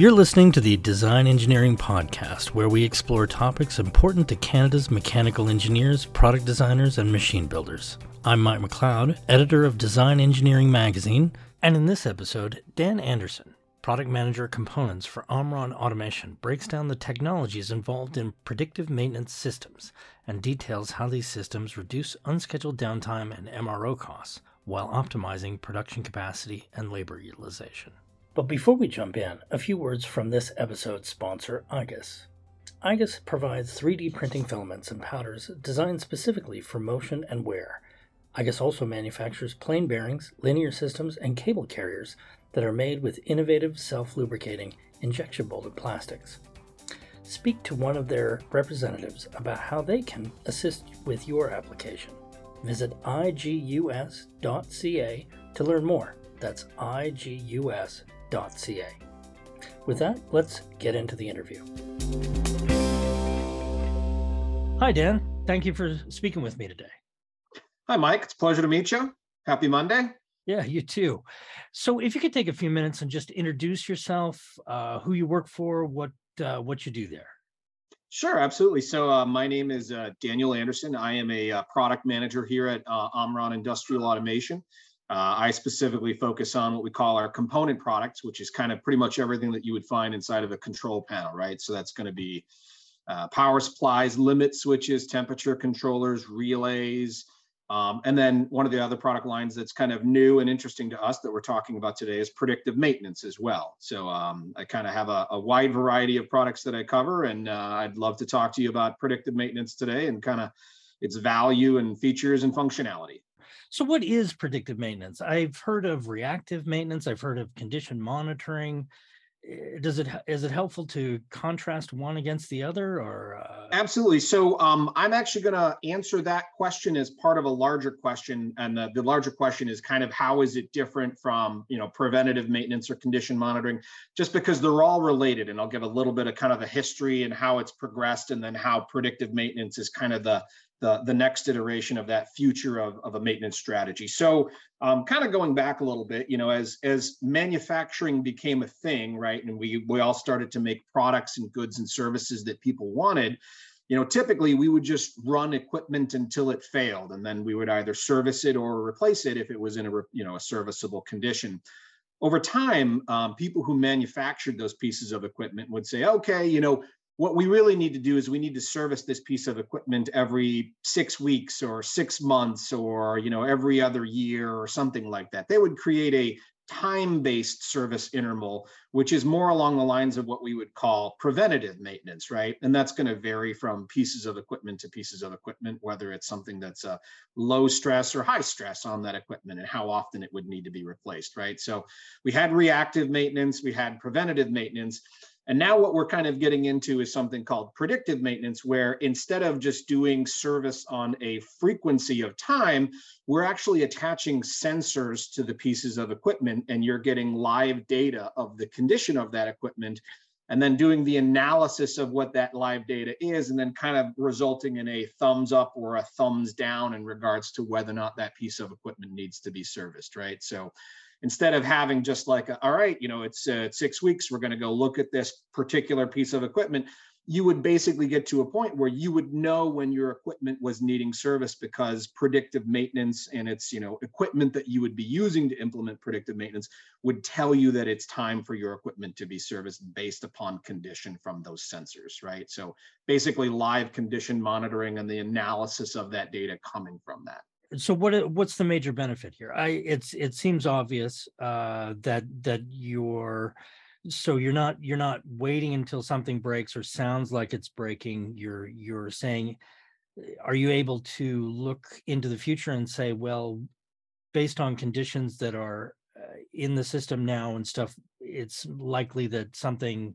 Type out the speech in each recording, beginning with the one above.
You're listening to the Design Engineering Podcast, where we explore topics important to Canada's mechanical engineers, product designers, and machine builders. I'm Mike McLeod, editor of Design Engineering Magazine, and in this episode, Dan Andersen, product manager components for Omron Automation, breaks down the technologies involved in predictive maintenance systems and details how these systems reduce unscheduled downtime and MRO costs while optimizing production capacity and labor utilization. But before we jump in, a few words from this episode's sponsor, IGUS. IGUS provides 3D printing filaments and powders designed specifically for motion and wear. IGUS also manufactures plain bearings, linear systems, and cable carriers that are made with innovative self lubricating injection molded plastics. Speak to one of their representatives about how they can assist with your application. Visit igus.ca to learn more. That's igus.ca. With that, let's get into the interview. Hi, Dan. Thank you for speaking with me today. Hi, Mike. It's a pleasure to meet you. Happy Monday. Yeah, you too. So, if you could take a few minutes and just introduce yourself, uh, who you work for, what uh, what you do there. Sure, absolutely. So, uh, my name is uh, Daniel Andersen. I am a uh, product manager here at uh, Omron Industrial Automation. I specifically focus on what we call our component products, which is kind of pretty much everything that you would find inside of a control panel, right? So that's going to be power supplies, limit switches, temperature controllers, relays, um, and then one of the other product lines that's kind of new and interesting to us that we're talking about today is predictive maintenance as well. So um, I kind of have a, a, wide variety of products that I cover, and uh, I'd love to talk to you about predictive maintenance today and kind of its value and features and functionality. So, what is predictive maintenance? I've heard of reactive maintenance. I've heard of condition monitoring. Eh, does it is it helpful to contrast one against the other or uh... absolutely so um, i'm actually going to answer that question as part of a larger question and the, the larger question is kind of how is it different from you know preventative maintenance or condition monitoring just because they're all related and i'll give a little bit of kind of the history and how it's progressed and then how predictive maintenance is kind of the the, the next iteration of that future of, of a maintenance strategy. So um, kind of going back a little bit, you know, as as manufacturing became a thing, right, and we we all started to make products and goods and services that people wanted, you know, typically we would just run equipment until it failed, and then we would either service it or replace it if it was in a you know a serviceable condition over time, um, people who manufactured those pieces of equipment would say, okay, you know, what we really need to do is we need to service this piece of equipment every six weeks or six months or you know every other year or something like that. They would create a time-based service interval which is more along the lines of what we would call preventative maintenance right? And that's going to vary from pieces of equipment to pieces of equipment whether it's something that's a low stress or high stress on that equipment and how often it would need to be replaced right? So we had reactive maintenance we had preventative maintenance and now what we're kind of getting into is something called predictive maintenance, where instead of just doing service on a frequency of time, we're actually attaching sensors to the pieces of equipment and you're getting live data of the condition of that equipment and then doing the analysis of what that live data is and then kind of resulting in a thumbs up or a thumbs down in regards to whether or not that piece of equipment needs to be serviced right? So instead of having just like, a, all right, you know, it's uh, six weeks, we're going to go look at this particular piece of equipment, you would basically get to a point where you would know when your equipment was needing service because predictive maintenance and its, you know, equipment that you would be using to implement predictive maintenance would tell you that it's time for your equipment to be serviced based upon condition from those sensors, right? So basically live condition monitoring and the analysis of that data coming from that so what what's the major benefit here? I it's it seems obvious uh that that you're so you're not you're not waiting until something breaks or sounds like it's breaking. You're you're saying are you able to look into the future and say well based on conditions that are uh, in the system now and stuff it's likely that something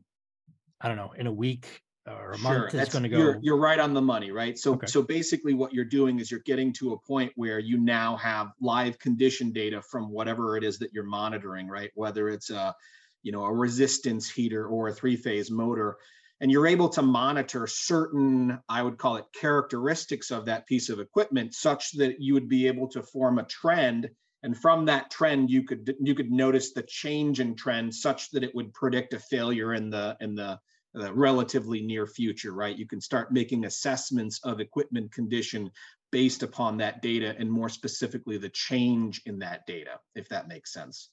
i don't know in a week or a sure. going to go you're, you're, right on the money right so okay. so basically what you're doing is you're getting to a point where you now have live condition data from whatever it is that you're monitoring right whether it's a you know a resistance heater or a three phase motor and you're able to monitor certain i would call it characteristics of that piece of equipment such that you would be able to form a trend and from that trend you could you could notice the change in trend such that it would predict a failure in the in the the relatively near future, right? You can start making assessments of equipment condition based upon that data and more specifically the change in that data, if that makes sense.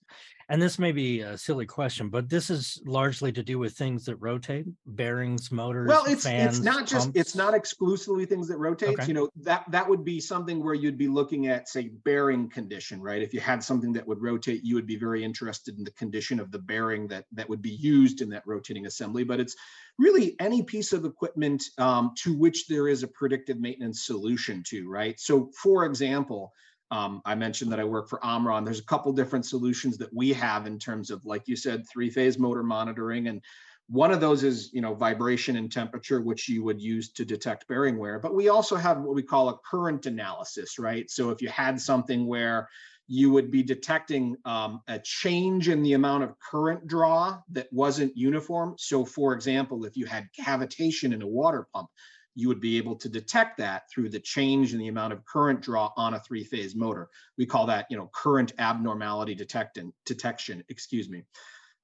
And this may be a silly question, but this is largely to do with things that rotate, bearings, motors. Well, it's fans, it's not just pumps. it's not exclusively things that rotate. Okay. You know that that would be something where you'd be looking at say bearing condition, right? If you had something that would rotate, you would be very interested in the condition of the bearing that that would be used in that rotating assembly. But it's really any piece of equipment um, to which there is a predictive maintenance solution to, right? So, for example, um, I mentioned that I work for Omron. There's a couple different solutions that we have in terms of, like you said, three-phase motor monitoring, and one of those is, you know, vibration and temperature, which you would use to detect bearing wear. But we also have what we call a current analysis, right? So if you had something where you would be detecting um, a change in the amount of current draw that wasn't uniform. So, for example, if you had cavitation in a water pump, you would be able to detect that through the change in the amount of current draw on a three-phase motor. We call that, you know, current abnormality detection, excuse me.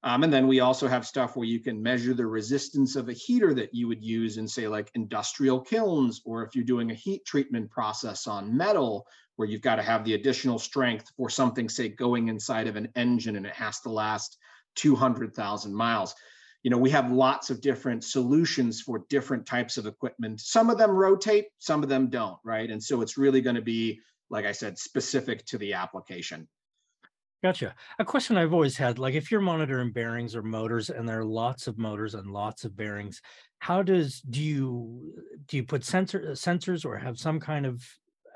Um, and then we also have stuff where you can measure the resistance of a heater that you would use in, say, like industrial kilns, or if you're doing a heat treatment process on metal, where you've got to have the additional strength for something, say, going inside of an engine and it has to last 200,000 miles you know we have lots of different solutions for different types of equipment some of them rotate some of them don't right and so it's really going to be like i said specific to the application Gotcha. A question I've always had, like if you're monitoring bearings or motors and there are lots of motors and lots of bearings, how does do you do you put sensor sensors or have some kind of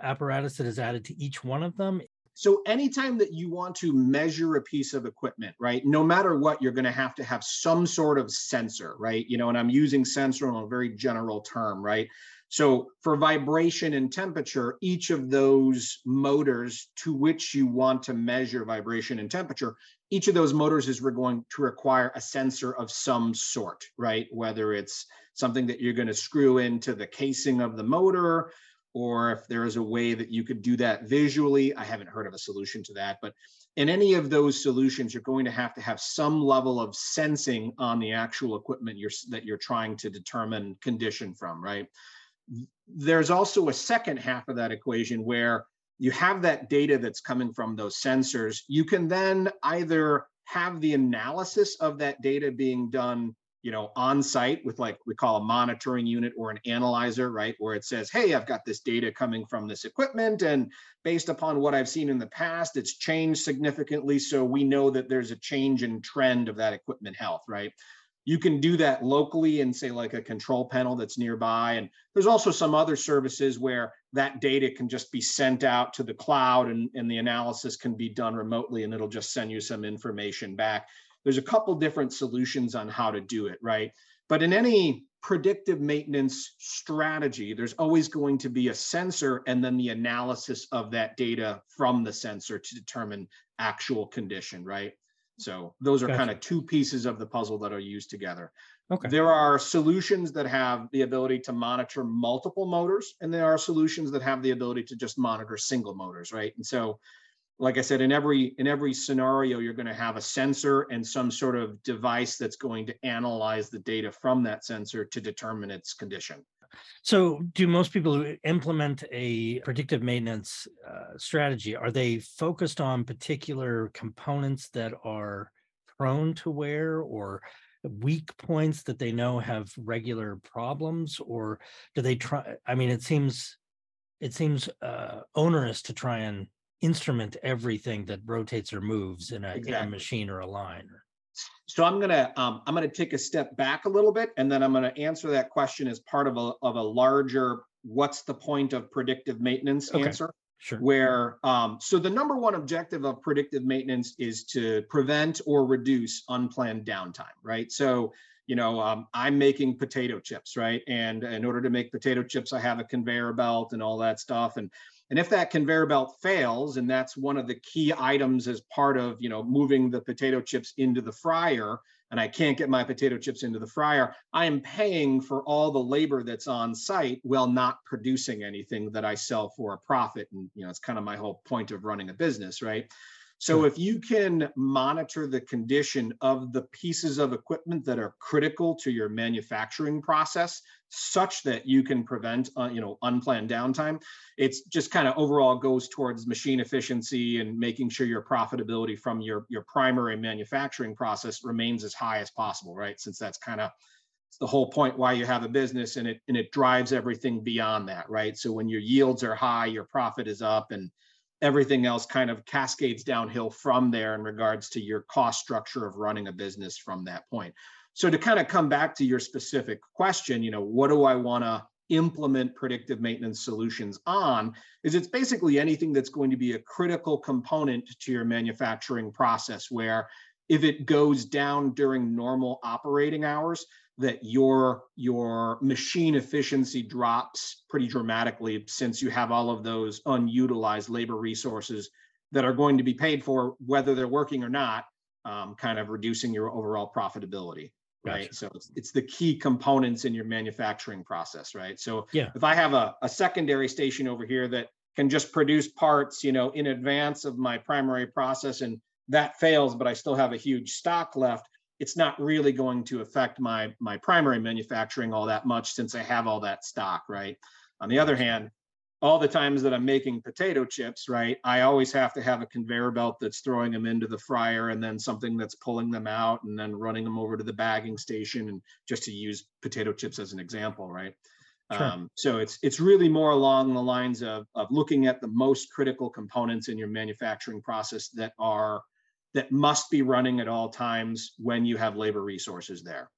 apparatus that is added to each one of them? So anytime that you want to measure a piece of equipment, right, no matter what, you're going to have to have some sort of sensor, right? You know, and I'm using sensor in a very general term, right? So for vibration and temperature, each of those motors to which you want to measure vibration and temperature, each of those motors is going to require a sensor of some sort, right? Whether it's something that you're going to screw into the casing of the motor, or if there is a way that you could do that visually. I haven't heard of a solution to that, but in any of those solutions, you're going to have to have some level of sensing on the actual equipment you're, that you're trying to determine condition from, right? There's also a second half of that equation where you have that data that's coming from those sensors. You can then either have the analysis of that data being done you know, on site with like we call a monitoring unit or an analyzer, right? Where it says, hey, I've got this data coming from this equipment. And based upon what I've seen in the past, it's changed significantly. So we know that there's a change in trend of that equipment health, right? You can do that locally in, say, like a control panel that's nearby. And there's also some other services where that data can just be sent out to the cloud and, and the analysis can be done remotely and it'll just send you some information back there's a couple different solutions on how to do it, right? But in any predictive maintenance strategy, there's always going to be a sensor and then the analysis of that data from the sensor to determine actual condition, right? So those are Gotcha. kind of two pieces of the puzzle that are used together. Okay. There are solutions that have the ability to monitor multiple motors, and there are solutions that have the ability to just monitor single motors, right? And so like I said, in every in every scenario, you're going to have a sensor and some sort of device that's going to analyze the data from that sensor to determine its condition. So, do most people who implement a predictive maintenance uh, strategy are they focused on particular components that are prone to wear or weak points that they know have regular problems, or do they try? I mean, it seems it seems uh, onerous to try and instrument everything that rotates or moves in a, in a machine or a line. So I'm gonna um, I'm gonna take a step back a little bit, and then I'm gonna answer that question as part of a of a larger what's the point of predictive maintenance Okay. answer. Sure. where um, so the number one objective of predictive maintenance is to prevent or reduce unplanned downtime right so you know um, i'm making potato chips right and in order to make potato chips i have a conveyor belt and all that stuff and And if that conveyor belt fails, and that's one of the key items as part of you know moving the potato chips into the fryer, and I can't get my potato chips into the fryer, I am paying for all the labor that's on site while not producing anything that I sell for a profit. And you know, it's kind of my whole point of running a business, right? So hmm. if you can monitor the condition of the pieces of equipment that are critical to your manufacturing process, such that you can prevent, uh, you know, unplanned downtime, it's just kind of overall goes towards machine efficiency and making sure your profitability from your your primary manufacturing process remains as high as possible, right? Since that's kind of the whole point why you have a business and it and it drives everything beyond that right so when your yields are high your profit is up and everything else kind of cascades downhill from there in regards to your cost structure of running a business from that point. So to kind of come back to your specific question, you know, what do I want to implement predictive maintenance solutions on is it's basically anything that's going to be a critical component to your manufacturing process where if it goes down during normal operating hours that your your machine efficiency drops pretty dramatically since you have all of those unutilized labor resources that are going to be paid for whether they're working or not um, kind of reducing your overall profitability right gotcha. so it's, it's the key components in your manufacturing process right so yeah if i have a, a secondary station over here that can just produce parts you know in advance of my primary process and that fails but i still have a huge stock left it's not really going to affect my my primary manufacturing all that much since I have all that stock, right? On the other hand, all the times that I'm making potato chips, right, I always have to have a conveyor belt that's throwing them into the fryer and then something that's pulling them out and then running them over to the bagging station and just to use potato chips as an example, right? Sure. Um, so it's it's really more along the lines of of looking at the most critical components in your manufacturing process that are that must be running at all times when you have labor resources there.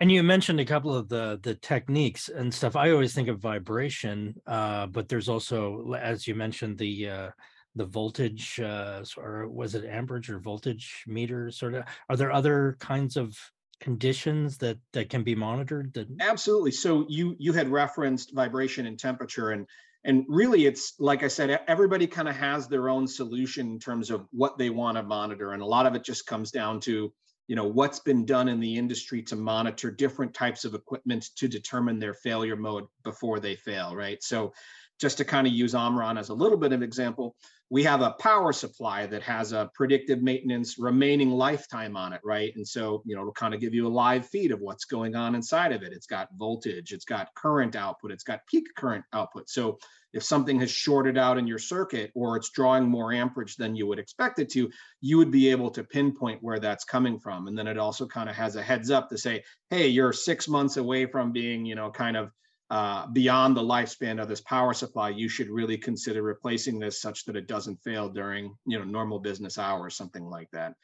And you mentioned a couple of the the techniques and stuff. I always think of vibration, uh, but there's also, as you mentioned, the uh, the voltage, uh, or was it amperage or voltage meter? Sort of. Are there other kinds of conditions that that can be monitored? That... Absolutely. So you you had referenced vibration and temperature, and and really it's like i said everybody kind of has their own solution in terms of what they want to monitor and a lot of it just comes down to you know what's been done in the industry to monitor different types of equipment to determine their failure mode before they fail right? So just to kind of use omron as a little bit of example we have a power supply that has a predictive maintenance remaining lifetime on it, right? And so, you know, it'll kind of give you a live feed of what's going on inside of it. It's got voltage, it's got current output, it's got peak current output. So if something has shorted out in your circuit or it's drawing more amperage than you would expect it to, you would be able to pinpoint where that's coming from. And then it also kind of has a heads up to say, hey, you're six months away from being, you know, kind of uh, beyond the lifespan of this power supply, you should really consider replacing this such that it doesn't fail during you know normal business hours, something like that.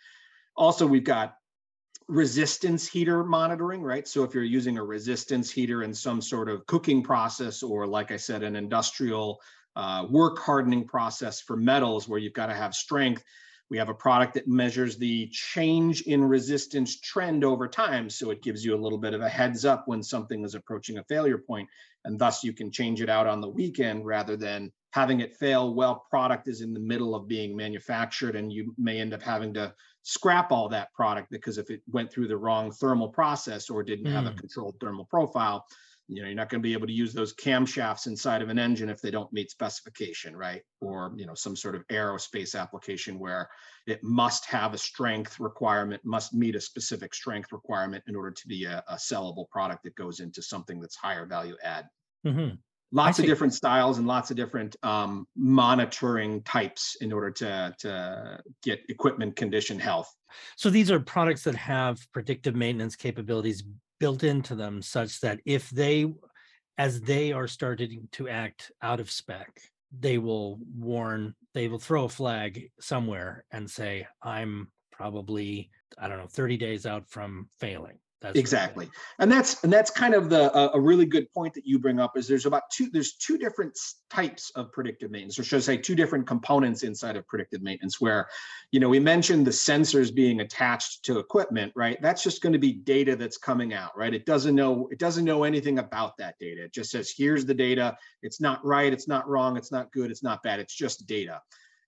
Also, we've got resistance heater monitoring, right? So if you're using a resistance heater in some sort of cooking process, or like I said, an industrial uh, work hardening process for metals where you've got to have strength, we have a product that measures the change in resistance trend over time. So it gives you a little bit of a heads up when something is approaching a failure point, and thus you can change it out on the weekend rather than having it fail while product is in the middle of being manufactured and you may end up having to scrap all that product because if it went through the wrong thermal process or didn't mm. have a hmm. controlled thermal profile you know you're not going to be able to use those camshafts inside of an engine if they don't meet specification right? Or you know some sort of aerospace application where it must have a strength requirement must meet a specific strength requirement in order to be a, a sellable product that goes into something that's higher value add. Mm-hmm. lots of different styles and lots of different um, monitoring types in order to to get equipment condition health. So these are products that have predictive maintenance capabilities built into them such that if they as they are starting to act out of spec they will warn they will throw a flag somewhere and say i'm probably i don't know 30 days out from failing That's exactly. And that's and that's kind of the a, a really good point that you bring up is there's about two there's two different types of predictive maintenance or should i say two different components inside of predictive maintenance where you know we mentioned the sensors being attached to equipment right? That's just going to be data that's coming out right? It doesn't know it doesn't know anything about that data. It just says here's the data. It's not right. It's not wrong. It's not good. It's not bad. It's just data.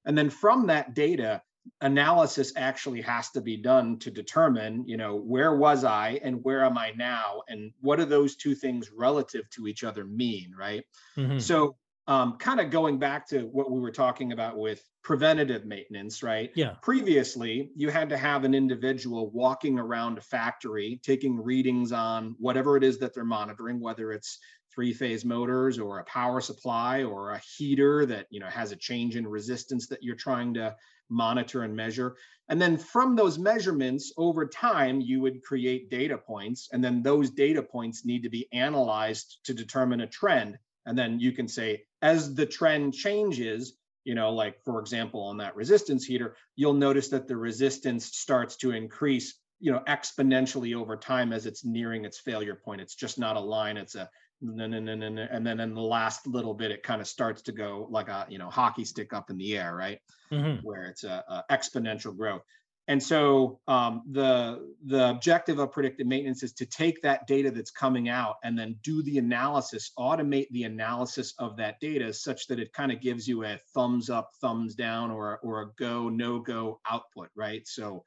And then from that data analysis actually has to be done to determine you know where was i and where am i now and what do those two things relative to each other mean right Mhm. so um, kind of going back to what we were talking about with preventative maintenance right Yeah. previously you had to have an individual walking around a factory taking readings on whatever it is that they're monitoring whether it's three phase motors or a power supply or a heater that you know has a change in resistance that you're trying to monitor and measure. And then from those measurements over time, you would create data points. And then those data points need to be analyzed to determine a trend. And then you can say, as the trend changes, you know, like for example, on that resistance heater, you'll notice that the resistance starts to increase, you know, exponentially over time as it's nearing its failure point. It's just not a line, it's a no, no, no, no, no. and then in the last little bit, it kind of starts to go like a you know hockey stick up in the air, right? Mhm. where it's a, a exponential growth. And so um, the the objective of predictive maintenance is to take that data that's coming out and then do the analysis, automate the analysis of that data such that it kind of gives you a thumbs up, thumbs down, or or a go no go output, right? So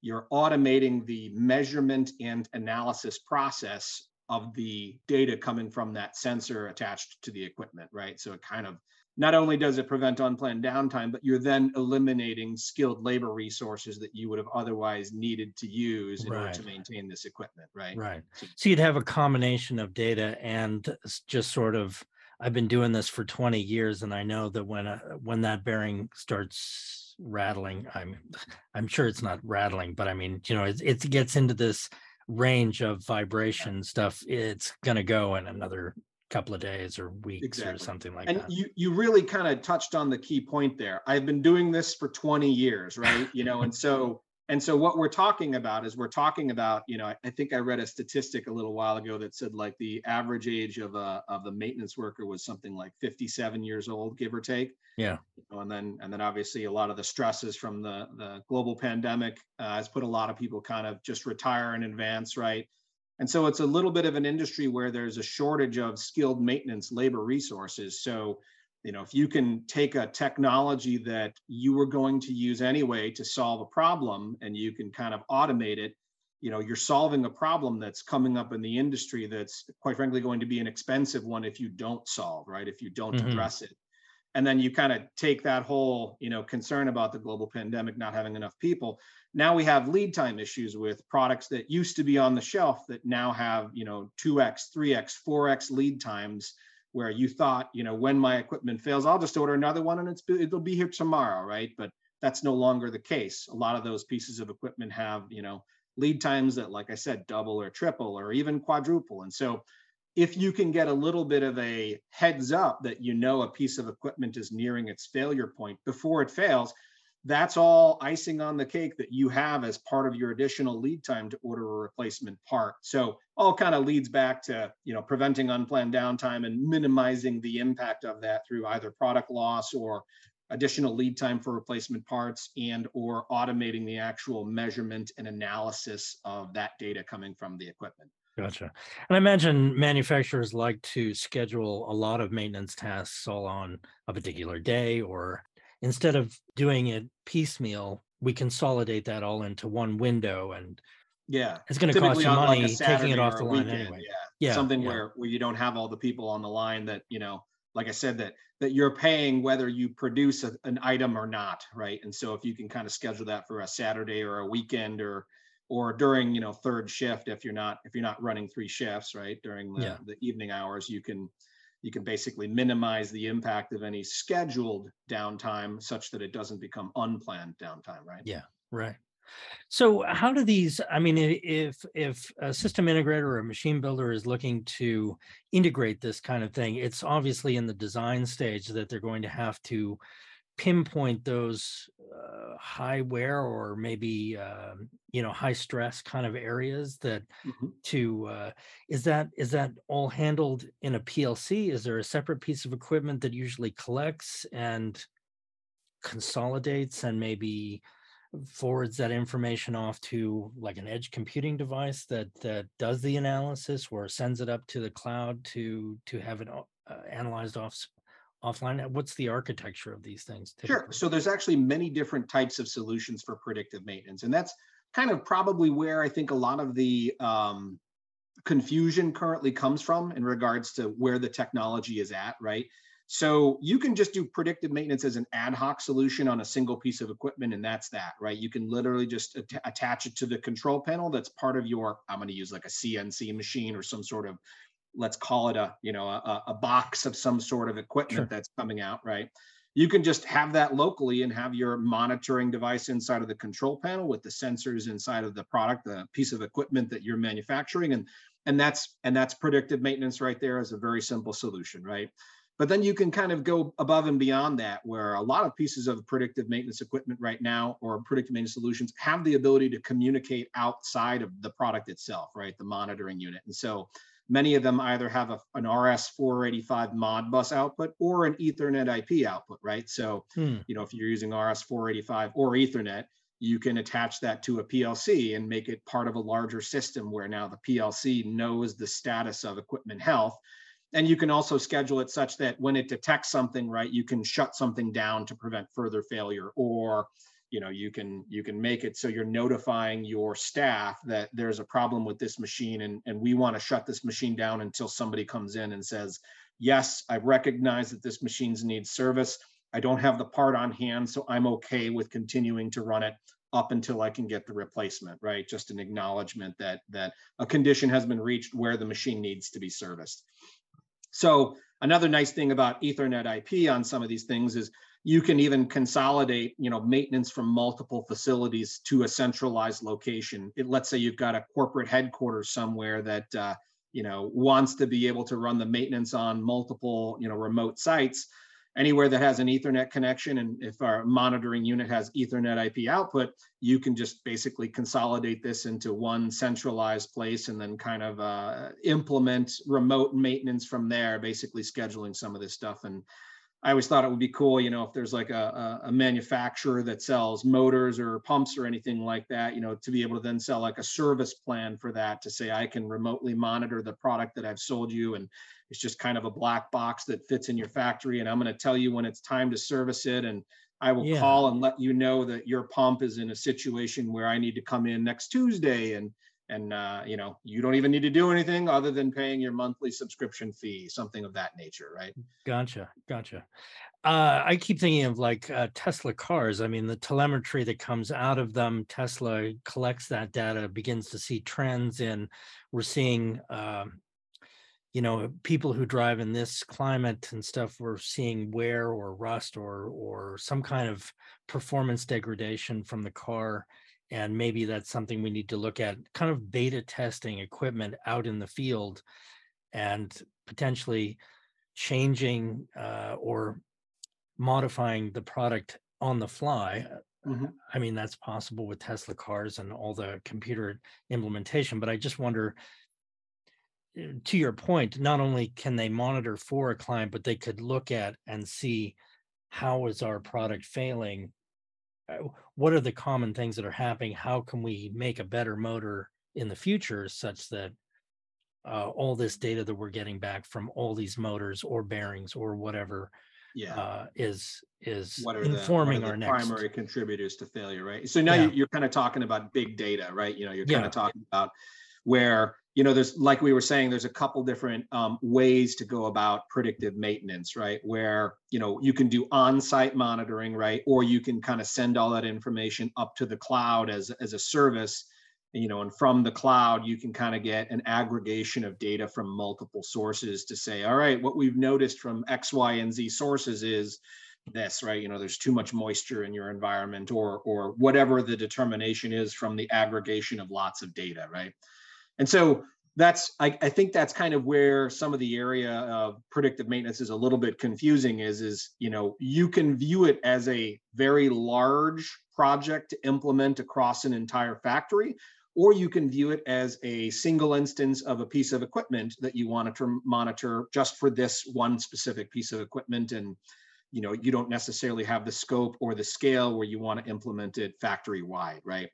you're automating the measurement and analysis process of the data coming from that sensor attached to the equipment, right? So it kind of not only does it prevent unplanned downtime, but you're then eliminating skilled labor resources that you would have otherwise needed to use in order to maintain this equipment, right? Right. So- So you'd have a combination of data and just sort of. I've been doing this for 20 years, and I know that when a, when that bearing starts rattling, I'm I'm sure it's not rattling, but I mean, you know, it, it gets into this range of vibration stuff. It's gonna go in another couple of days or weeks or something like And that. you you really kind of touched on the key point there. I've been doing this for 20 years, right? You know, and so and so what we're talking about is we're talking about, you know, I, I think I read a statistic a little while ago that said like the average age of a of the maintenance worker was something like 57 years old, give or take. Yeah. You know, and then and then obviously a lot of the stresses from the the global pandemic uh, has put a lot of people kind of just retire in advance, right? And so it's a little bit of an industry where there's a shortage of skilled maintenance labor resources. So, you know, if you can take a technology that you were going to use anyway to solve a problem and you can kind of automate it, you know, you're solving a problem that's coming up in the industry that's quite frankly going to be an expensive one if you don't solve, right? If you don't Mhm. address it. And then you kind of take that whole, you know, concern about the global pandemic not having enough people now we have lead time issues with products that used to be on the shelf that now have you know 2x 3x 4x lead times where you thought you know when my equipment fails i'll just order another one and it's it'll be here tomorrow right? But that's no longer the case. A lot of those pieces of equipment have you know lead times that like i said double or triple or even quadruple. And so if you can get a little bit of a heads up that you know a piece of equipment is nearing its failure point before it fails that's all icing on the cake that you have as part of your additional lead time to order a replacement part. So all kind of leads back to, you know, preventing unplanned downtime and minimizing the impact of that through either product loss or additional lead time for replacement parts and or automating the actual measurement and analysis of that data coming from the equipment. Gotcha. And I imagine manufacturers like to schedule a lot of maintenance tasks all on a particular day, or instead of doing it piecemeal, we consolidate that all into one window and Yeah. it's going to cost you on like money taking it off the line weekend, anyway. Yeah. Yeah. something yeah. where where you don't have all the people on the line that you know like i said that that you're paying whether you produce a, an item or not right and so if you can kind of schedule that for a saturday or a weekend or or during you know third shift if you're not if you're not running three shifts right during the, Yeah. the evening hours you can you can basically minimize the impact of any scheduled downtime such that it doesn't become unplanned downtime right Yeah. Right. So how do these, I mean, if if a system integrator or a machine builder is looking to integrate this kind of thing, it's obviously in the design stage that they're going to have to pinpoint those uh, high wear or maybe uh, you know high stress kind of areas that mm-hmm. to uh, is that is that all handled in a plc is there a separate piece of equipment that usually collects and consolidates and maybe forwards that information off to like an edge computing device that that does the analysis or sends it up to the cloud to to have it uh, analyzed off offline what's the architecture of these things typically? sure so there's actually many different types of solutions for predictive maintenance and that's kind of probably where i think a lot of the um, confusion currently comes from in regards to where the technology is at right so you can just do predictive maintenance as an ad hoc solution on a single piece of equipment, and that's that, right? You can literally just at- attach it to the control panel that's part of your, I'm going to use like a CNC machine or some sort of, let's call it a, you know, a, a box of some sort of equipment sure. that's coming out, right? You can just have that locally and have your monitoring device inside of the control panel with the sensors inside of the product, the piece of equipment that you're manufacturing. And and that's and that's predictive maintenance right there as a very simple solution, right? But then you can kind of go above and beyond that, where a lot of pieces of predictive maintenance equipment right now or predictive maintenance solutions have the ability to communicate outside of the product itself, right? The monitoring unit. And so many of them either have a, an RS485 Modbus output or an Ethernet IP output, right? So, hmm. you know, if you're using RS485 or Ethernet, you can attach that to a PLC and make it part of a larger system where now the PLC knows the status of equipment health and you can also schedule it such that when it detects something right you can shut something down to prevent further failure or you know you can you can make it so you're notifying your staff that there's a problem with this machine and, and we want to shut this machine down until somebody comes in and says yes i recognize that this machine's needs service. I don't have the part on hand so i'm okay with continuing to run it up until i can get the replacement right? Just an acknowledgement that that a condition has been reached where the machine needs to be serviced. So another nice thing about Ethernet IP on some of these things is you can even consolidate, you know, maintenance from multiple facilities to a centralized location. It, let's say you've got a corporate headquarters somewhere that uh, you know wants to be able to run the maintenance on multiple, you know, remote sites anywhere that has an ethernet connection and if our monitoring unit has ethernet ip output you can just basically consolidate this into one centralized place and then kind of uh, implement remote maintenance from there basically scheduling some of this stuff and I always thought it would be cool, you know, if there's like a, a, manufacturer that sells motors or pumps or anything like that, you know, to be able to then sell like a service plan for that to say I can remotely monitor the product that I've sold you and it's just kind of a black box that fits in your factory and I'm going to tell you when it's time to service it and I will yeah. call and let you know that your pump is in a situation where I need to come in next Tuesday and and uh, you know you don't even need to do anything other than paying your monthly subscription fee something of that nature right? Gotcha gotcha. Uh, i keep thinking of like uh, tesla cars. I mean the telemetry that comes out of them tesla collects that data begins to see trends in we're seeing um, you know people who drive in this climate and stuff we're seeing wear or rust or or some kind of performance degradation from the car and maybe that's something we need to look at kind of beta testing equipment out in the field and potentially changing uh, or modifying the product on the fly mm-hmm. i mean that's possible with tesla cars and all the computer implementation but i just wonder uh, to your point not only can they monitor for a client but they could look at and see how is our product failing what are the common things that are happening? How can we make a better motor in the future such that uh, all this data that we're getting back from all these motors or bearings or whatever yeah. Uh, is is what are informing the, what are the our primary next... contributors to failure, right? So now yeah. you're, you're kind of talking about big data, right? You know, you're kind yeah. of talking about where you know there's like we were saying there's a couple different um, ways to go about predictive maintenance right? Where you know you can do on-site monitoring right? Or you can kind of send all that information up to the cloud as as a service you know and from the cloud you can kind of get an aggregation of data from multiple sources to say all right what we've noticed from x y and z sources is this right? You know there's too much moisture in your environment or or whatever the determination is from the aggregation of lots of data right and so that's I, I think that's kind of where some of the area of predictive maintenance is a little bit confusing is is you know you can view it as a very large project to implement across an entire factory or you can view it as a single instance of a piece of equipment that you want to monitor just for this one specific piece of equipment. And you know you don't necessarily have the scope or the scale where you want to implement it factory wide right?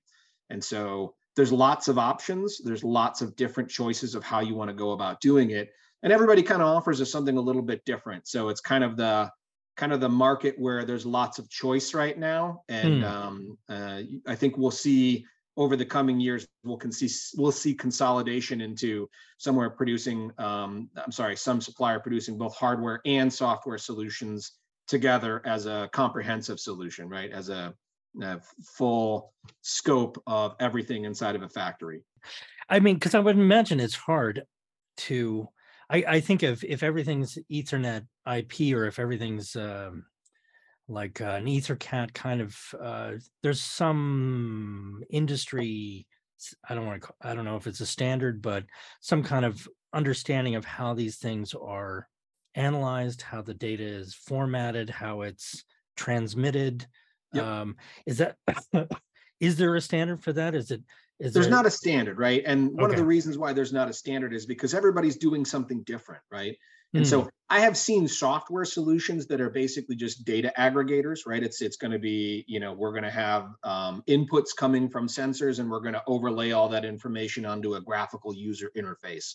And so there's lots of options. There's lots of different choices of how you want to go about doing it. And everybody kind of offers us something a little bit different. So it's kind of the kind of the market where there's lots of choice right now. And hmm. um, uh, i think we'll see over the coming years we'll can see we'll see consolidation into somewhere producing um, i'm sorry some supplier producing both hardware and software solutions together as a comprehensive solution right? As a, a full scope of everything inside of a factory. I mean because i would imagine it's hard to I, I think if if everything's ethernet ip or if everything's um, like uh, an ethercat kind of uh, there's some industry i don't want to i don't know if it's a standard but some kind of understanding of how these things are analyzed how the data is formatted how it's transmitted yep. um, is that is there a standard for that is it is there's there... not a standard right and one okay. of the reasons why there's not a standard is because everybody's doing something different right and mm. so I have seen software solutions that are basically just data aggregators, right? It's it's going to be, you know, we're going to have um, inputs coming from sensors, and we're going to overlay all that information onto a graphical user interface.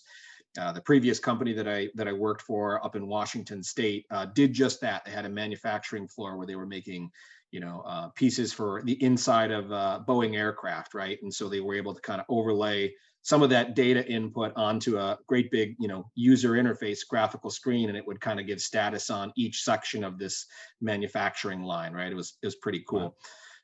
Uh, the previous company that I that I worked for up in Washington State uh, did just that. They had a manufacturing floor where they were making, you know, uh, pieces for the inside of uh, Boeing aircraft, right? And so they were able to kind of overlay some of that data input onto a great big you know user interface graphical screen and it would kind of give status on each section of this manufacturing line right it was it was pretty cool wow.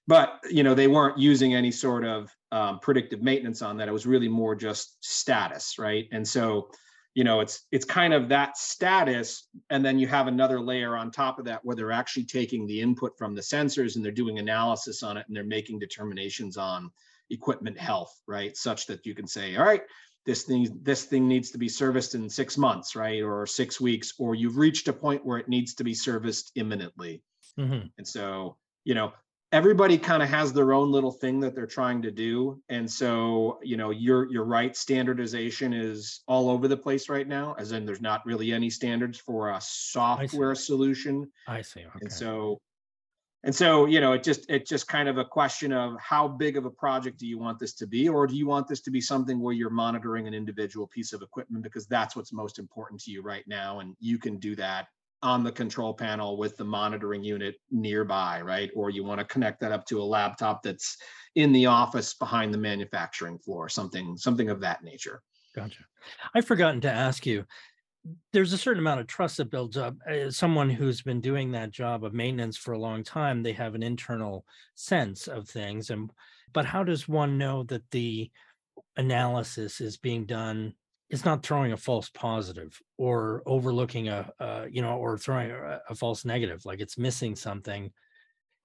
but you know they weren't using any sort of um, predictive maintenance on that it was really more just status right and so you know it's it's kind of that status and then you have another layer on top of that where they're actually taking the input from the sensors and they're doing analysis on it and they're making determinations on equipment health, right? Such that you can say, all right, this thing this thing needs to be serviced in six months, right, or six weeks, or you've reached a point where it needs to be serviced imminently. Mm-hmm. And so, you know, everybody kind of has their own little thing that they're trying to do. And so you know you're you're right standardization is all over the place right now as in there's not really any standards for a software I solution. I see okay. and so and so you know it just it just kind of a question of how big of a project do you want this to be? Or do you want this to be something where you're monitoring an individual piece of equipment? Because that's what's most important to you right now and you can do that on the control panel with the monitoring unit nearby right or you want to connect that up to a laptop that's in the office behind the manufacturing floor something something of that nature gotcha i've forgotten to ask you there's a certain amount of trust that builds up. As someone who's been doing that job of maintenance for a long time, they have an internal sense of things. And but how does one know that the analysis is being done? It's not throwing a false positive or overlooking a, a you know, or throwing a, a false negative, like it's missing something.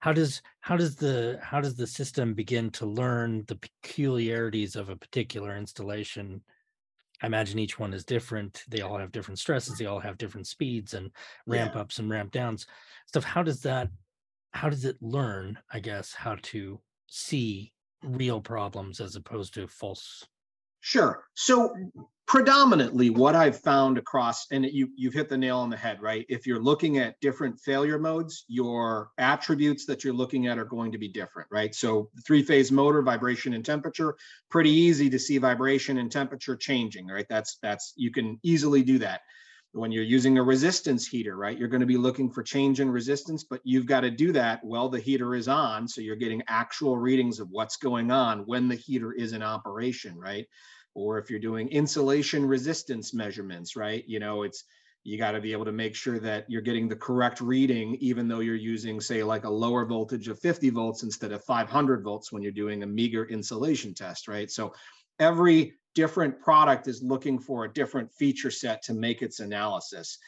How does how does the how does the system begin to learn the peculiarities of a particular installation I imagine each one is different. They all have different stresses. They all have different speeds and ramp yeah. ups and ramp downs. Stuff. How does that? How does it learn? I guess how to see real problems as opposed to false. Sure. So predominantly what I've found across, and you, you've hit the nail on the head, right? If you're looking at different failure modes, your attributes that you're looking at are going to be different, right? So three phase motor, vibration and temperature, pretty easy to see vibration and temperature changing, right? That's, that's, you can easily do that. When you're using a resistance heater, right, you're going to be looking for change in resistance, but you've got to do that while the heater is on. So you're getting actual readings of what's going on when the heater is in operation, right? Or if you're doing insulation resistance measurements, right? You know, it's you got to be able to make sure that you're getting the correct reading, even though you're using, say, like a lower voltage of 50 volts instead of 500 volts when you're doing a megger insulation test, right? So every different product is looking for a different feature set to make its analysis.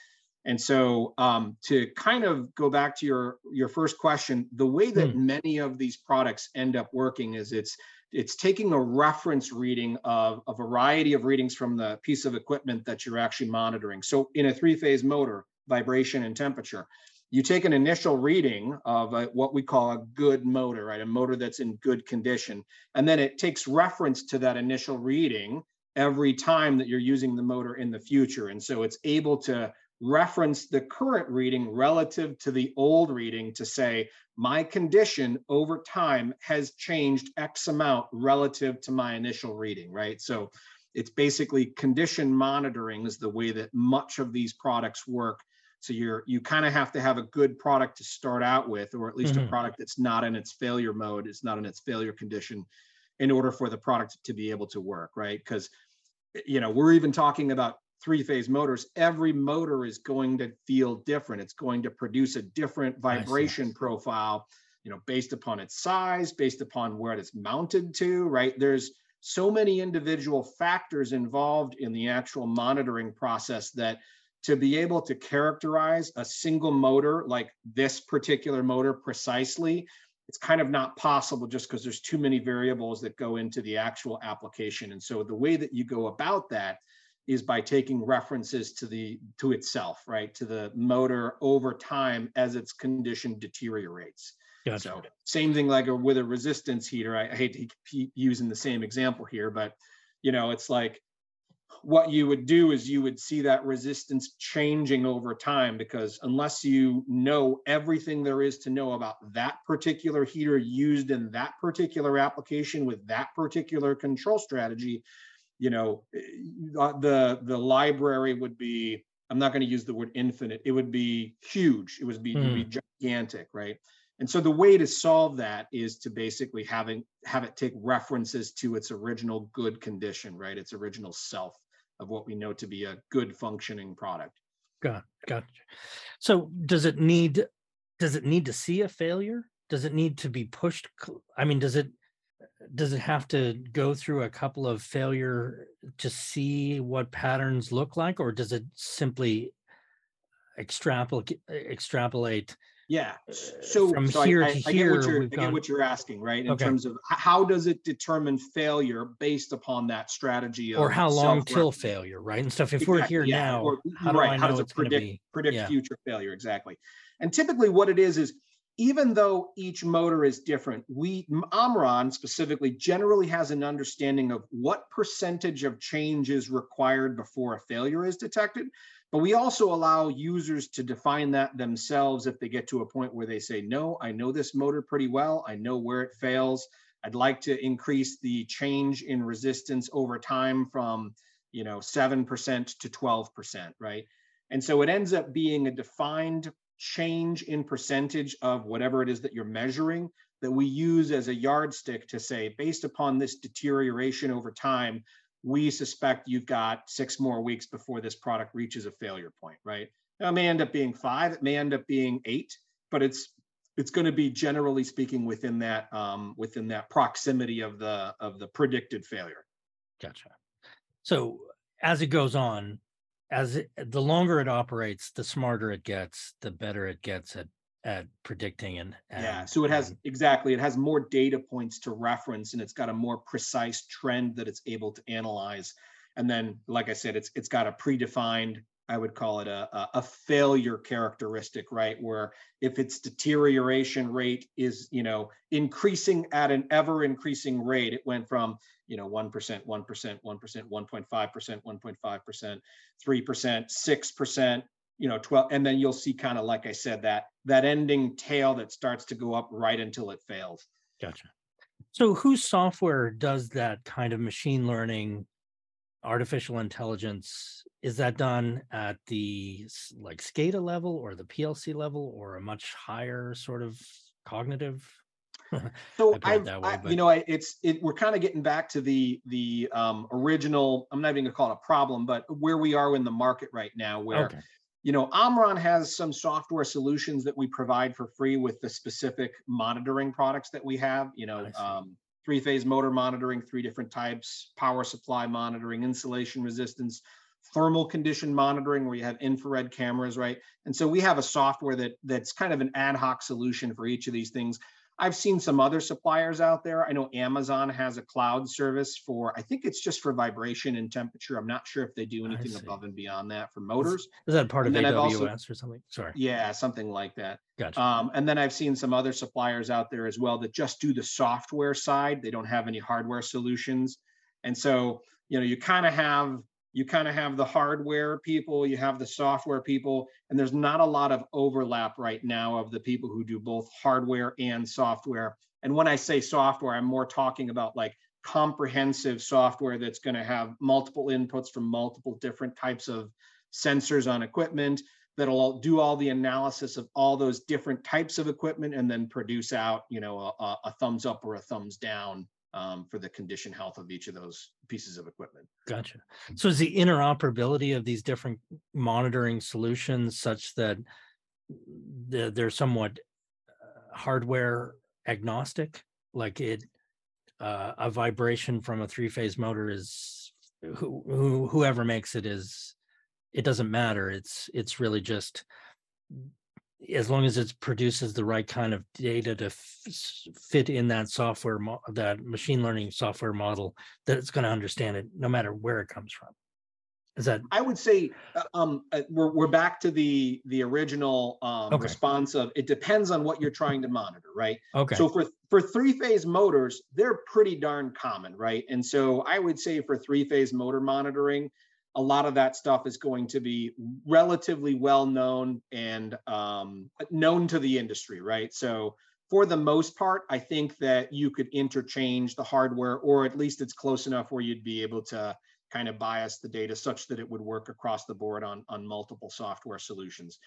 And so um, to kind of go back to your your first question, the way that hmm. many of these products end up working is it's it's taking a reference reading of a variety of readings from the piece of equipment that you're actually monitoring. So in a three-phase motor, vibration and temperature, you take an initial reading of a, what we call a good motor, right? A motor that's in good condition. And then it takes reference to that initial reading every time that you're using the motor in the future. And so it's able to reference the current reading relative to the old reading to say, my condition over time has changed X amount relative to my initial reading, right? So it's basically condition monitoring is the way that much of these products work. So you're you kind of have to have a good product to start out with, or at least mm-hmm. a product that's not in its failure mode, it's not in its failure condition, in order for the product to be able to work, right? Because you know we're even talking about three phase motors, every motor is going to feel different. It's going to produce a different vibration profile, you know, based upon its size, based upon where it's mounted to, right? There's so many individual factors involved in the actual monitoring process that to be able to characterize a single motor like this particular motor precisely it's kind of not possible just because there's too many variables that go into the actual application and so the way that you go about that is by taking references to the to itself, right? To the motor over time as its condition deteriorates. Gotcha. So same thing like a, with a resistance heater. I, I hate to keep using the same example here, but you know, it's like what you would do is you would see that resistance changing over time because unless you know everything there is to know about that particular heater used in that particular application with that particular control strategy, you know eh, the the library would be i'm not going to use the word infinite it would be huge it would be, mm. it would be hmm. gigantic right and so the way to solve that is to basically having have it take references to its original good condition right its original self of what we know to be a good functioning product got got so does it need does it need to see a failure does it need to be pushed i mean does it does it have to go through a couple of failure to see what patterns look like or does it simply extrapolate extrapolate yeah uh, so from so here I, to I, here I get, what you're, I get what you're asking right in okay. terms of how does it determine failure based upon that strategy or how long till failure right and stuff if exactly. we're here yeah. now or, how right. do I know how does it predict predict yeah. future failure exactly and typically what it is is even though each motor is different, we Omron specifically generally has an understanding of what percentage of change is required before a failure is detected. But we also allow users to define that themselves if they get to a point where they say, no, I know this motor pretty well. I know where it fails. I'd like to increase the change in resistance over time from, you know, 7% to 12%, right? And so it ends up being a defined change in percentage of whatever it is that you're measuring that we use as a yardstick to say, based upon this deterioration over time, we suspect you've got six more weeks before this product reaches a failure point, right? Now, it may end up being five, it may end up being eight, but it's it's going to be generally speaking within that um, within that proximity of the of the predicted failure. Gotcha. So as it goes on, as it, the longer it operates, the smarter it gets, the better it gets at at predicting and, and yeah. So it has and, exactly it has more data points to reference, and it's got a more precise trend that it's able to analyze. And then, like I said, it's it's got a predefined I would call it a, a, failure characteristic, right? Where if its deterioration rate is, you know, increasing at an ever increasing rate, it went from, you know, 1%, 1%, 1%, 1.5%, 1.5%, 3%, 6%, you know, 12, and then you'll see kind of, like I said, that, that ending tail that starts to go up right until it fails. Gotcha. So whose software does that kind of machine learning artificial intelligence is that done at the like SCADA level or the PLC level or a much higher sort of cognitive? so I, way, I but... you know, I, it's it, we're kind of getting back to the the um, original. I'm not even gonna call it a problem, but where we are in the market right now, where okay. you know, Omron has some software solutions that we provide for free with the specific monitoring products that we have. You know, um, three phase motor monitoring, three different types, power supply monitoring, insulation resistance, thermal condition monitoring where you have infrared cameras, right? And so we have a software that that's kind of an ad hoc solution for each of these things. I've seen some other suppliers out there. I know Amazon has a cloud service for, I think it's just for vibration and temperature. I'm not sure if they do anything above and beyond that for motors. Is, that part And of AWS also- or something? Sorry. Yeah, something like that. Gotcha. Um, and then I've seen some other suppliers out there as well that just do the software side. They don't have any hardware solutions. And so, you know, you kind of have you kind of have the hardware people, you have the software people, and there's not a lot of overlap right now of the people who do both hardware and software. And when I say software, I'm more talking about like comprehensive software that's going to have multiple inputs from multiple different types of sensors on equipment that'll do all the analysis of all those different types of equipment and then produce out, you know, a, a- thumbs up or a thumbs down um, for the condition health of each of those pieces of equipment. Gotcha. So is the interoperability of these different monitoring solutions such that they're, somewhat uh, hardware agnostic? Like it, uh, a vibration from a three-phase motor is who, who, whoever makes it is, it doesn't matter. It's, it's really just as long as it produces the right kind of data to f- fit in that software, mo- that machine learning software model, that it's going to understand it no matter where it comes from. Is that I would say uh, um, uh, we're, we're back to the the original um, Okay. response of it depends on what you're trying to monitor, right? okay? So for for three phase motors, they're pretty darn common, right? And so I would say for three phase motor monitoring, a lot of that stuff is going to be relatively well known and um, known to the industry, right? So for the most part, I think that you could interchange the hardware, or at least it's close enough where you'd be able to kind of bias the data such that it would work across the board on on multiple software solutions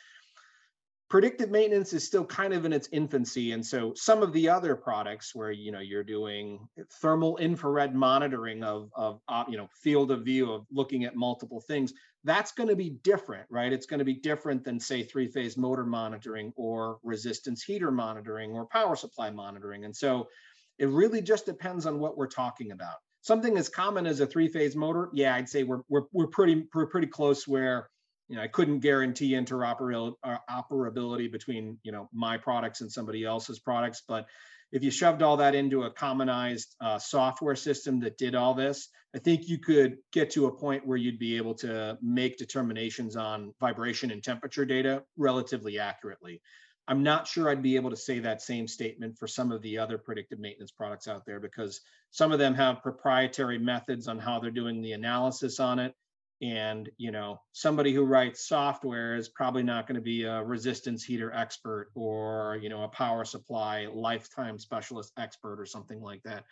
predictive maintenance is still kind of in its infancy and so some of the other products where you know you're doing thermal infrared monitoring of of uh, you know field of view of looking at multiple things that's going to be different right? It's going to be different than say three phase motor monitoring or resistance heater monitoring or power supply monitoring and so it really just depends on what we're talking about. Something as common as a three phase motor yeah i'd say we're we're, we're pretty we're pretty close where you know, I couldn't guarantee interoperability uh, between, you know, my products and somebody else's products. But if you shoved all that into a commonized uh, software system that did all this, I think you could get to a point where you'd be able to make determinations on vibration and temperature data relatively accurately. I'm not sure I'd be able to say that same statement for some of the other predictive maintenance products out there because some of them have proprietary methods on how they're doing the analysis on it and you know somebody who writes software is probably not going to be a resistance heater expert or you know a power supply lifetime specialist expert or something like that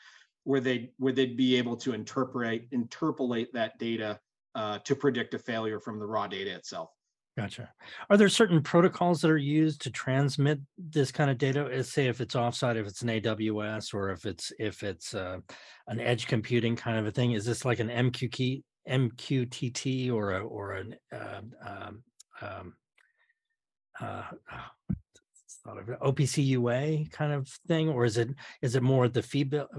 where they where they'd be able to interpret interpolate that data uh, to predict a failure from the raw data itself Gotcha. Are there certain protocols that are used to transmit this kind of data? Say if it's offsite, if it's an AWS, or if it's if it's uh, an edge computing kind of a thing. Is this like an MQT MQTT or a or an um, um, um, uh, of OPC UA kind of thing, or is it is it more the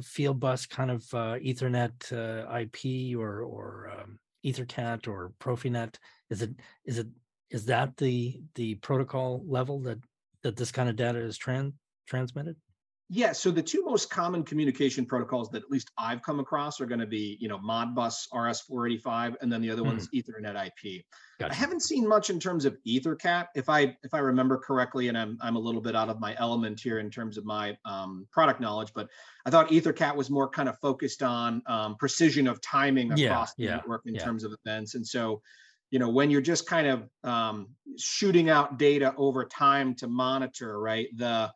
field bus kind of uh, Ethernet uh, IP or or um, EtherCAT or Profinet? Is it is it is that the the protocol level that that this kind of data is tran transmitted? Yeah, so the two most common communication protocols that at least I've come across are going to be, you know, Modbus RS485, and then the other one's Ethernet IP. I haven't seen much in terms of EtherCAT, if I if I remember correctly, and I'm I'm a little bit out of my element here in terms of my um, product knowledge, but I thought EtherCAT was more kind of focused on um, precision of timing Yeah, across the yeah, network in yeah. terms of events, and so you know when you're just kind of um, shooting out data over time to monitor, right? The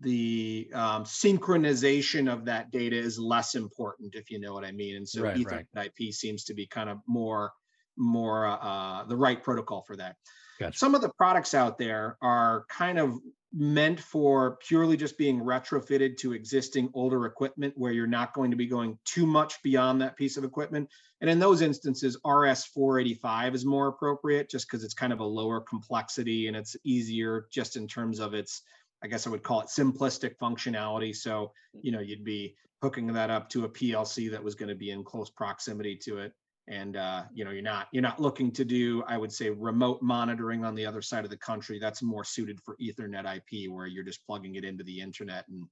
the um, synchronization of that data is less important, if you know what I mean. And so Right, Ethernet right. IP seems to be kind of more more uh, the right protocol for that. Gotcha. Some of the products out there are kind of meant for purely just being retrofitted to existing older equipment where you're not going to be going too much beyond that piece of equipment. And in those instances, RS485 is more appropriate just because it's kind of a lower complexity and it's easier just in terms of its, I guess I would call it simplistic functionality. So, you know, you'd be hooking that up to a PLC that was going to be in close proximity to it. And uh, you know you're not you're not looking to do i would say remote monitoring on the other side of the country. That's more suited for ethernet ip where you're just plugging it into the internet and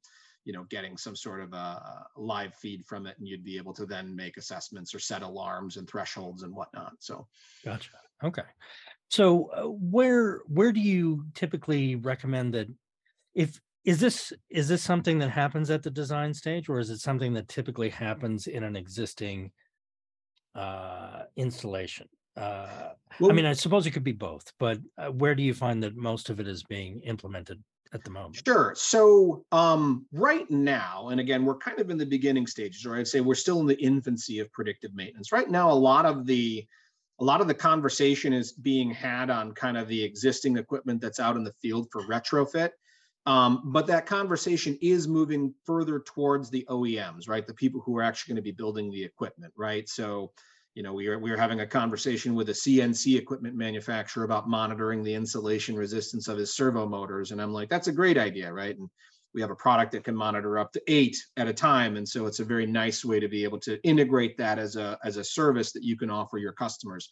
you know getting some sort of a, live feed from it and you'd be able to then make assessments or set alarms and thresholds and whatnot. So gotcha. Okay. So uh, where where do you typically recommend that if is this is this something that happens at the design stage or is it something that typically happens in an existing uh installation? Uh well, i mean i suppose it could be both but uh, where do you find that most of it is being implemented at the moment? Sure. So um right now and again we're kind of in the beginning stages or i'd say we're still in the infancy of predictive maintenance. Right now a lot of the a lot of the conversation is being had on kind of the existing equipment that's out in the field for retrofit um, but that conversation is moving further towards the OEMs, right? The people who are actually going to be building the equipment, right? So, you know, we are we are having a conversation with a CNC equipment manufacturer about monitoring the insulation resistance of his servo motors, and I'm like, that's a great idea, right? And we have a product that can monitor up to eight at a time, and so it's a very nice way to be able to integrate that as a as a service that you can offer your customers.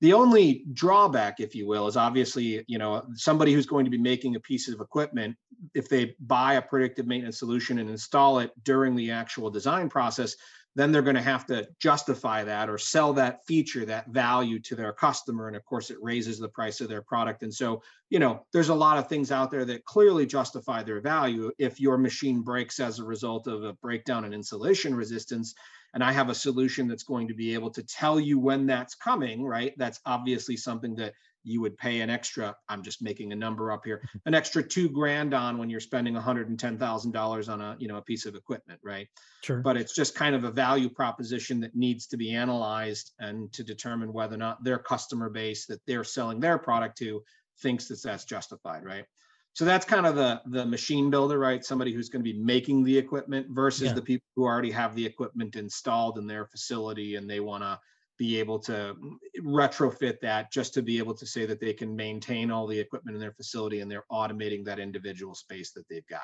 The only drawback, if you will, is obviously, you know, somebody who's going to be making a piece of equipment, if they buy a predictive maintenance solution and install it during the actual design process, then they're going to have to justify that or sell that feature, that value to their customer. And of course, it raises the price of their product. And so, you know, there's a lot of things out there that clearly justify their value. If your machine breaks as a result of a breakdown in insulation resistance, and I have a solution that's going to be able to tell you when that's coming, right? That's obviously something that you would pay an extra, I'm just making a number up here, an extra two grand on when you're spending $110,000 on a, you know, a piece of equipment, right? Sure. But it's just kind of a value proposition that needs to be analyzed and to determine whether or not their customer base that they're selling their product to thinks that that's justified, right? So that's kind of the the machine builder, right? Somebody who's going to be making the equipment versus yeah. the people who already have the equipment installed in their facility and they want to be able to retrofit that just to be able to say that they can maintain all the equipment in their facility and they're automating that individual space that they've got.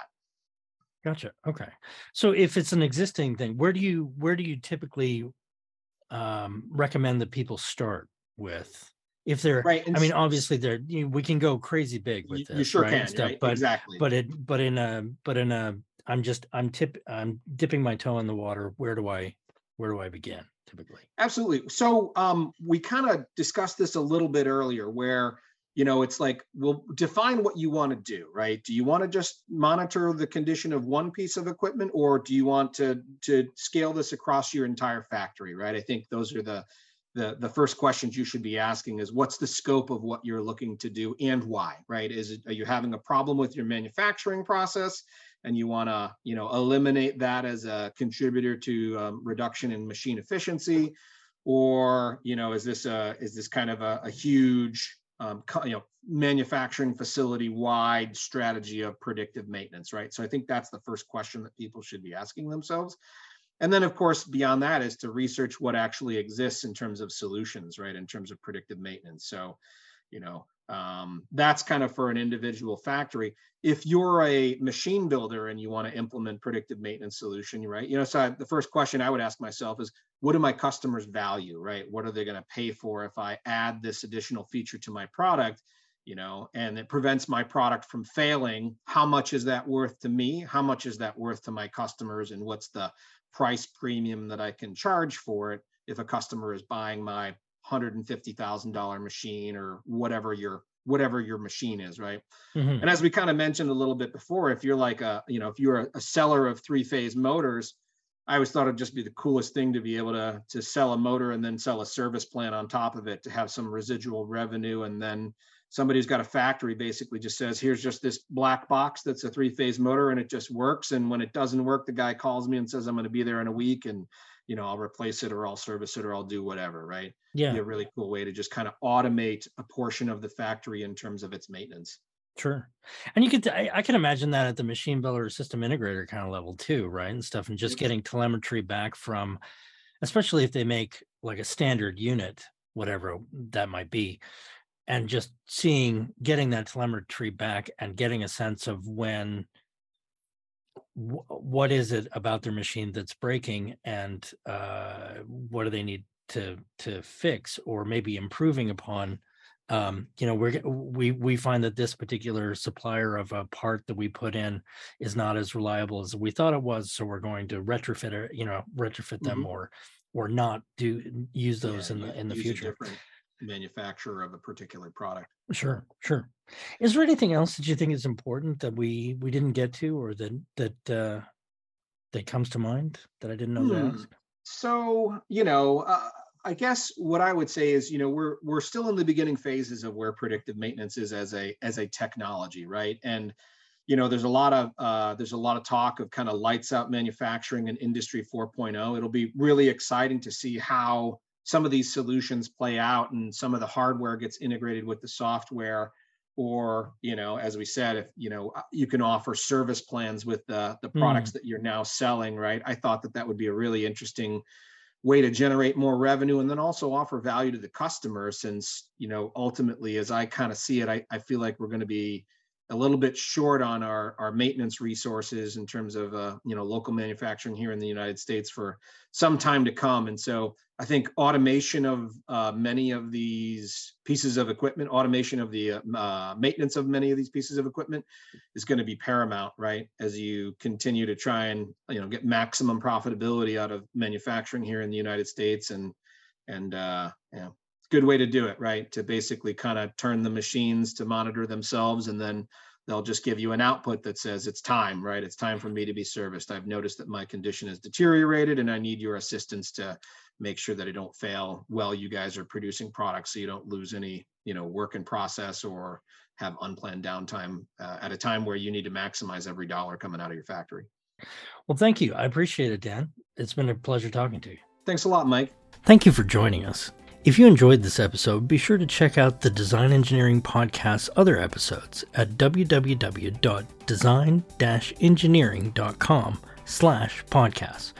Gotcha. Okay. So if it's an existing thing, where do you where do you typically um, recommend that people start with? If they're right i mean obviously they're you we can go crazy big with you, this you sure right? can stuff, right? but exactly but it but in a but in a i'm just i'm tip i'm dipping my toe in the water where do i where do i begin typically absolutely so um we kind of discussed this a little bit earlier where you know it's like we'll define what you want to do right do you want to just monitor the condition of one piece of equipment or do you want to to scale this across your entire factory right i think those are the the, the first questions you should be asking is what's the scope of what you're looking to do and why, right? Is it, are you having a problem with your manufacturing process and you want to, you know, eliminate that as a contributor to um, reduction in machine efficiency? Or, you know, is this a, is this kind of a, a huge, um, you know, manufacturing facility wide strategy of predictive maintenance, right? So I think that's the first question that people should be asking themselves and then of course beyond that is to research what actually exists in terms of solutions right in terms of predictive maintenance. So you know um, that's kind of for an individual factory. If you're a machine builder and you want to implement predictive maintenance solution right you know so I, the first question i would ask myself is what do my customers value right? What are they going to pay for if i add this additional feature to my product you know and it prevents my product from failing? How much is that worth to me? How much is that worth to my customers? And what's the price premium that I can charge for it if a customer is buying my $150,000 machine or whatever your whatever your machine is, right? Mm-hmm. And as we kind of mentioned a little bit before, if you're like a, you know, if you're a, seller of three-phase motors, I always thought it'd just be the coolest thing to be able to to sell a motor and then sell a service plan on top of it to have some residual revenue and then somebody who's got a factory basically just says, here's just this black box that's a three phase motor and it just works. And when it doesn't work, the guy calls me and says, I'm going to be there in a week and, you know, I'll replace it or I'll service it or I'll do whatever. Right. Yeah. A really cool way to just kind of automate a portion of the factory in terms of its maintenance. Sure. And you could, I, I, can imagine that at the machine builder system integrator kind of level too, right? And stuff, and just mm-hmm. getting telemetry back from, especially if they make like a standard unit, whatever that might be, and just seeing getting that telemetry back and getting a sense of when what is it about their machine that's breaking and uh, what do they need to to fix or maybe improving upon um, you know, we're we we find that this particular supplier of a part that we put in is not as reliable as we thought it was, so we're going to retrofit it, you know, retrofit them Mhm. or or not do use those Yeah, in the in the future. Manufacturer of a particular product. Sure, sure. Is there anything else that you think is important that we we didn't get to or that that uh that comes to mind that I didn't know to Hmm. ask? So, you know, uh, I guess what I would say is, you know, we're we're still in the beginning phases of where predictive maintenance is as a as a technology, right? And you know, there's a lot of uh, there's a lot of talk of kind of lights out manufacturing and industry 4.0. It'll be really exciting to see how some of these solutions play out and some of the hardware gets integrated with the software. Or you know as we said if you know uh, you can offer service plans with the the products that you're now selling right? I thought that that would be a really interesting way to generate more revenue and then also offer value to the customer since you know ultimately as i kind of see it I, I feel like we're going to be a little bit short on our our maintenance resources in terms of uh, you know local manufacturing here in the united states for some time to come. And so i think automation of uh, many of these pieces of equipment automation of the uh, uh, maintenance of many of these pieces of equipment is going to be paramount right? As you continue to try and you know get maximum profitability out of manufacturing here in the united states and and uh good way to do it right to basically kind of turn the machines to monitor themselves and then they'll just give you an output that says it's time right it's time for me to be serviced i've noticed that my condition has deteriorated and i need your assistance to make sure that i don't fail while you guys are producing products so you don't lose any you know work in process or have unplanned downtime uh, at a time where you need to maximize every dollar coming out of your factory Well, thank you. I appreciate it, Dan. It's been a pleasure talking to you. thanks a lot mike Thank you for joining us. If you enjoyed this episode, be sure to check out the Design Engineering Podcast's other episodes at www.design-engineering.com slash podcasts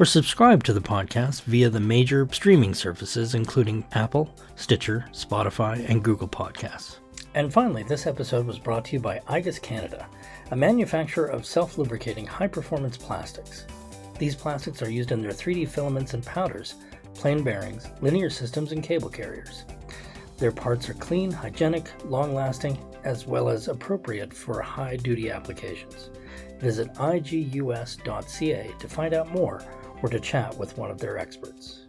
or subscribe to the podcast via the major streaming services including Apple, Stitcher, Spotify, and Google Podcasts. And finally, this episode was brought to you by IGUS Canada, a manufacturer of self-lubricating high-performance plastics. These plastics are used in their 3D filaments and powders, plain bearings, linear systems, and cable carriers. Their parts are clean, hygienic, long lasting, as well as appropriate for high duty applications. Visit igus.ca to find out more or to chat with one of their experts.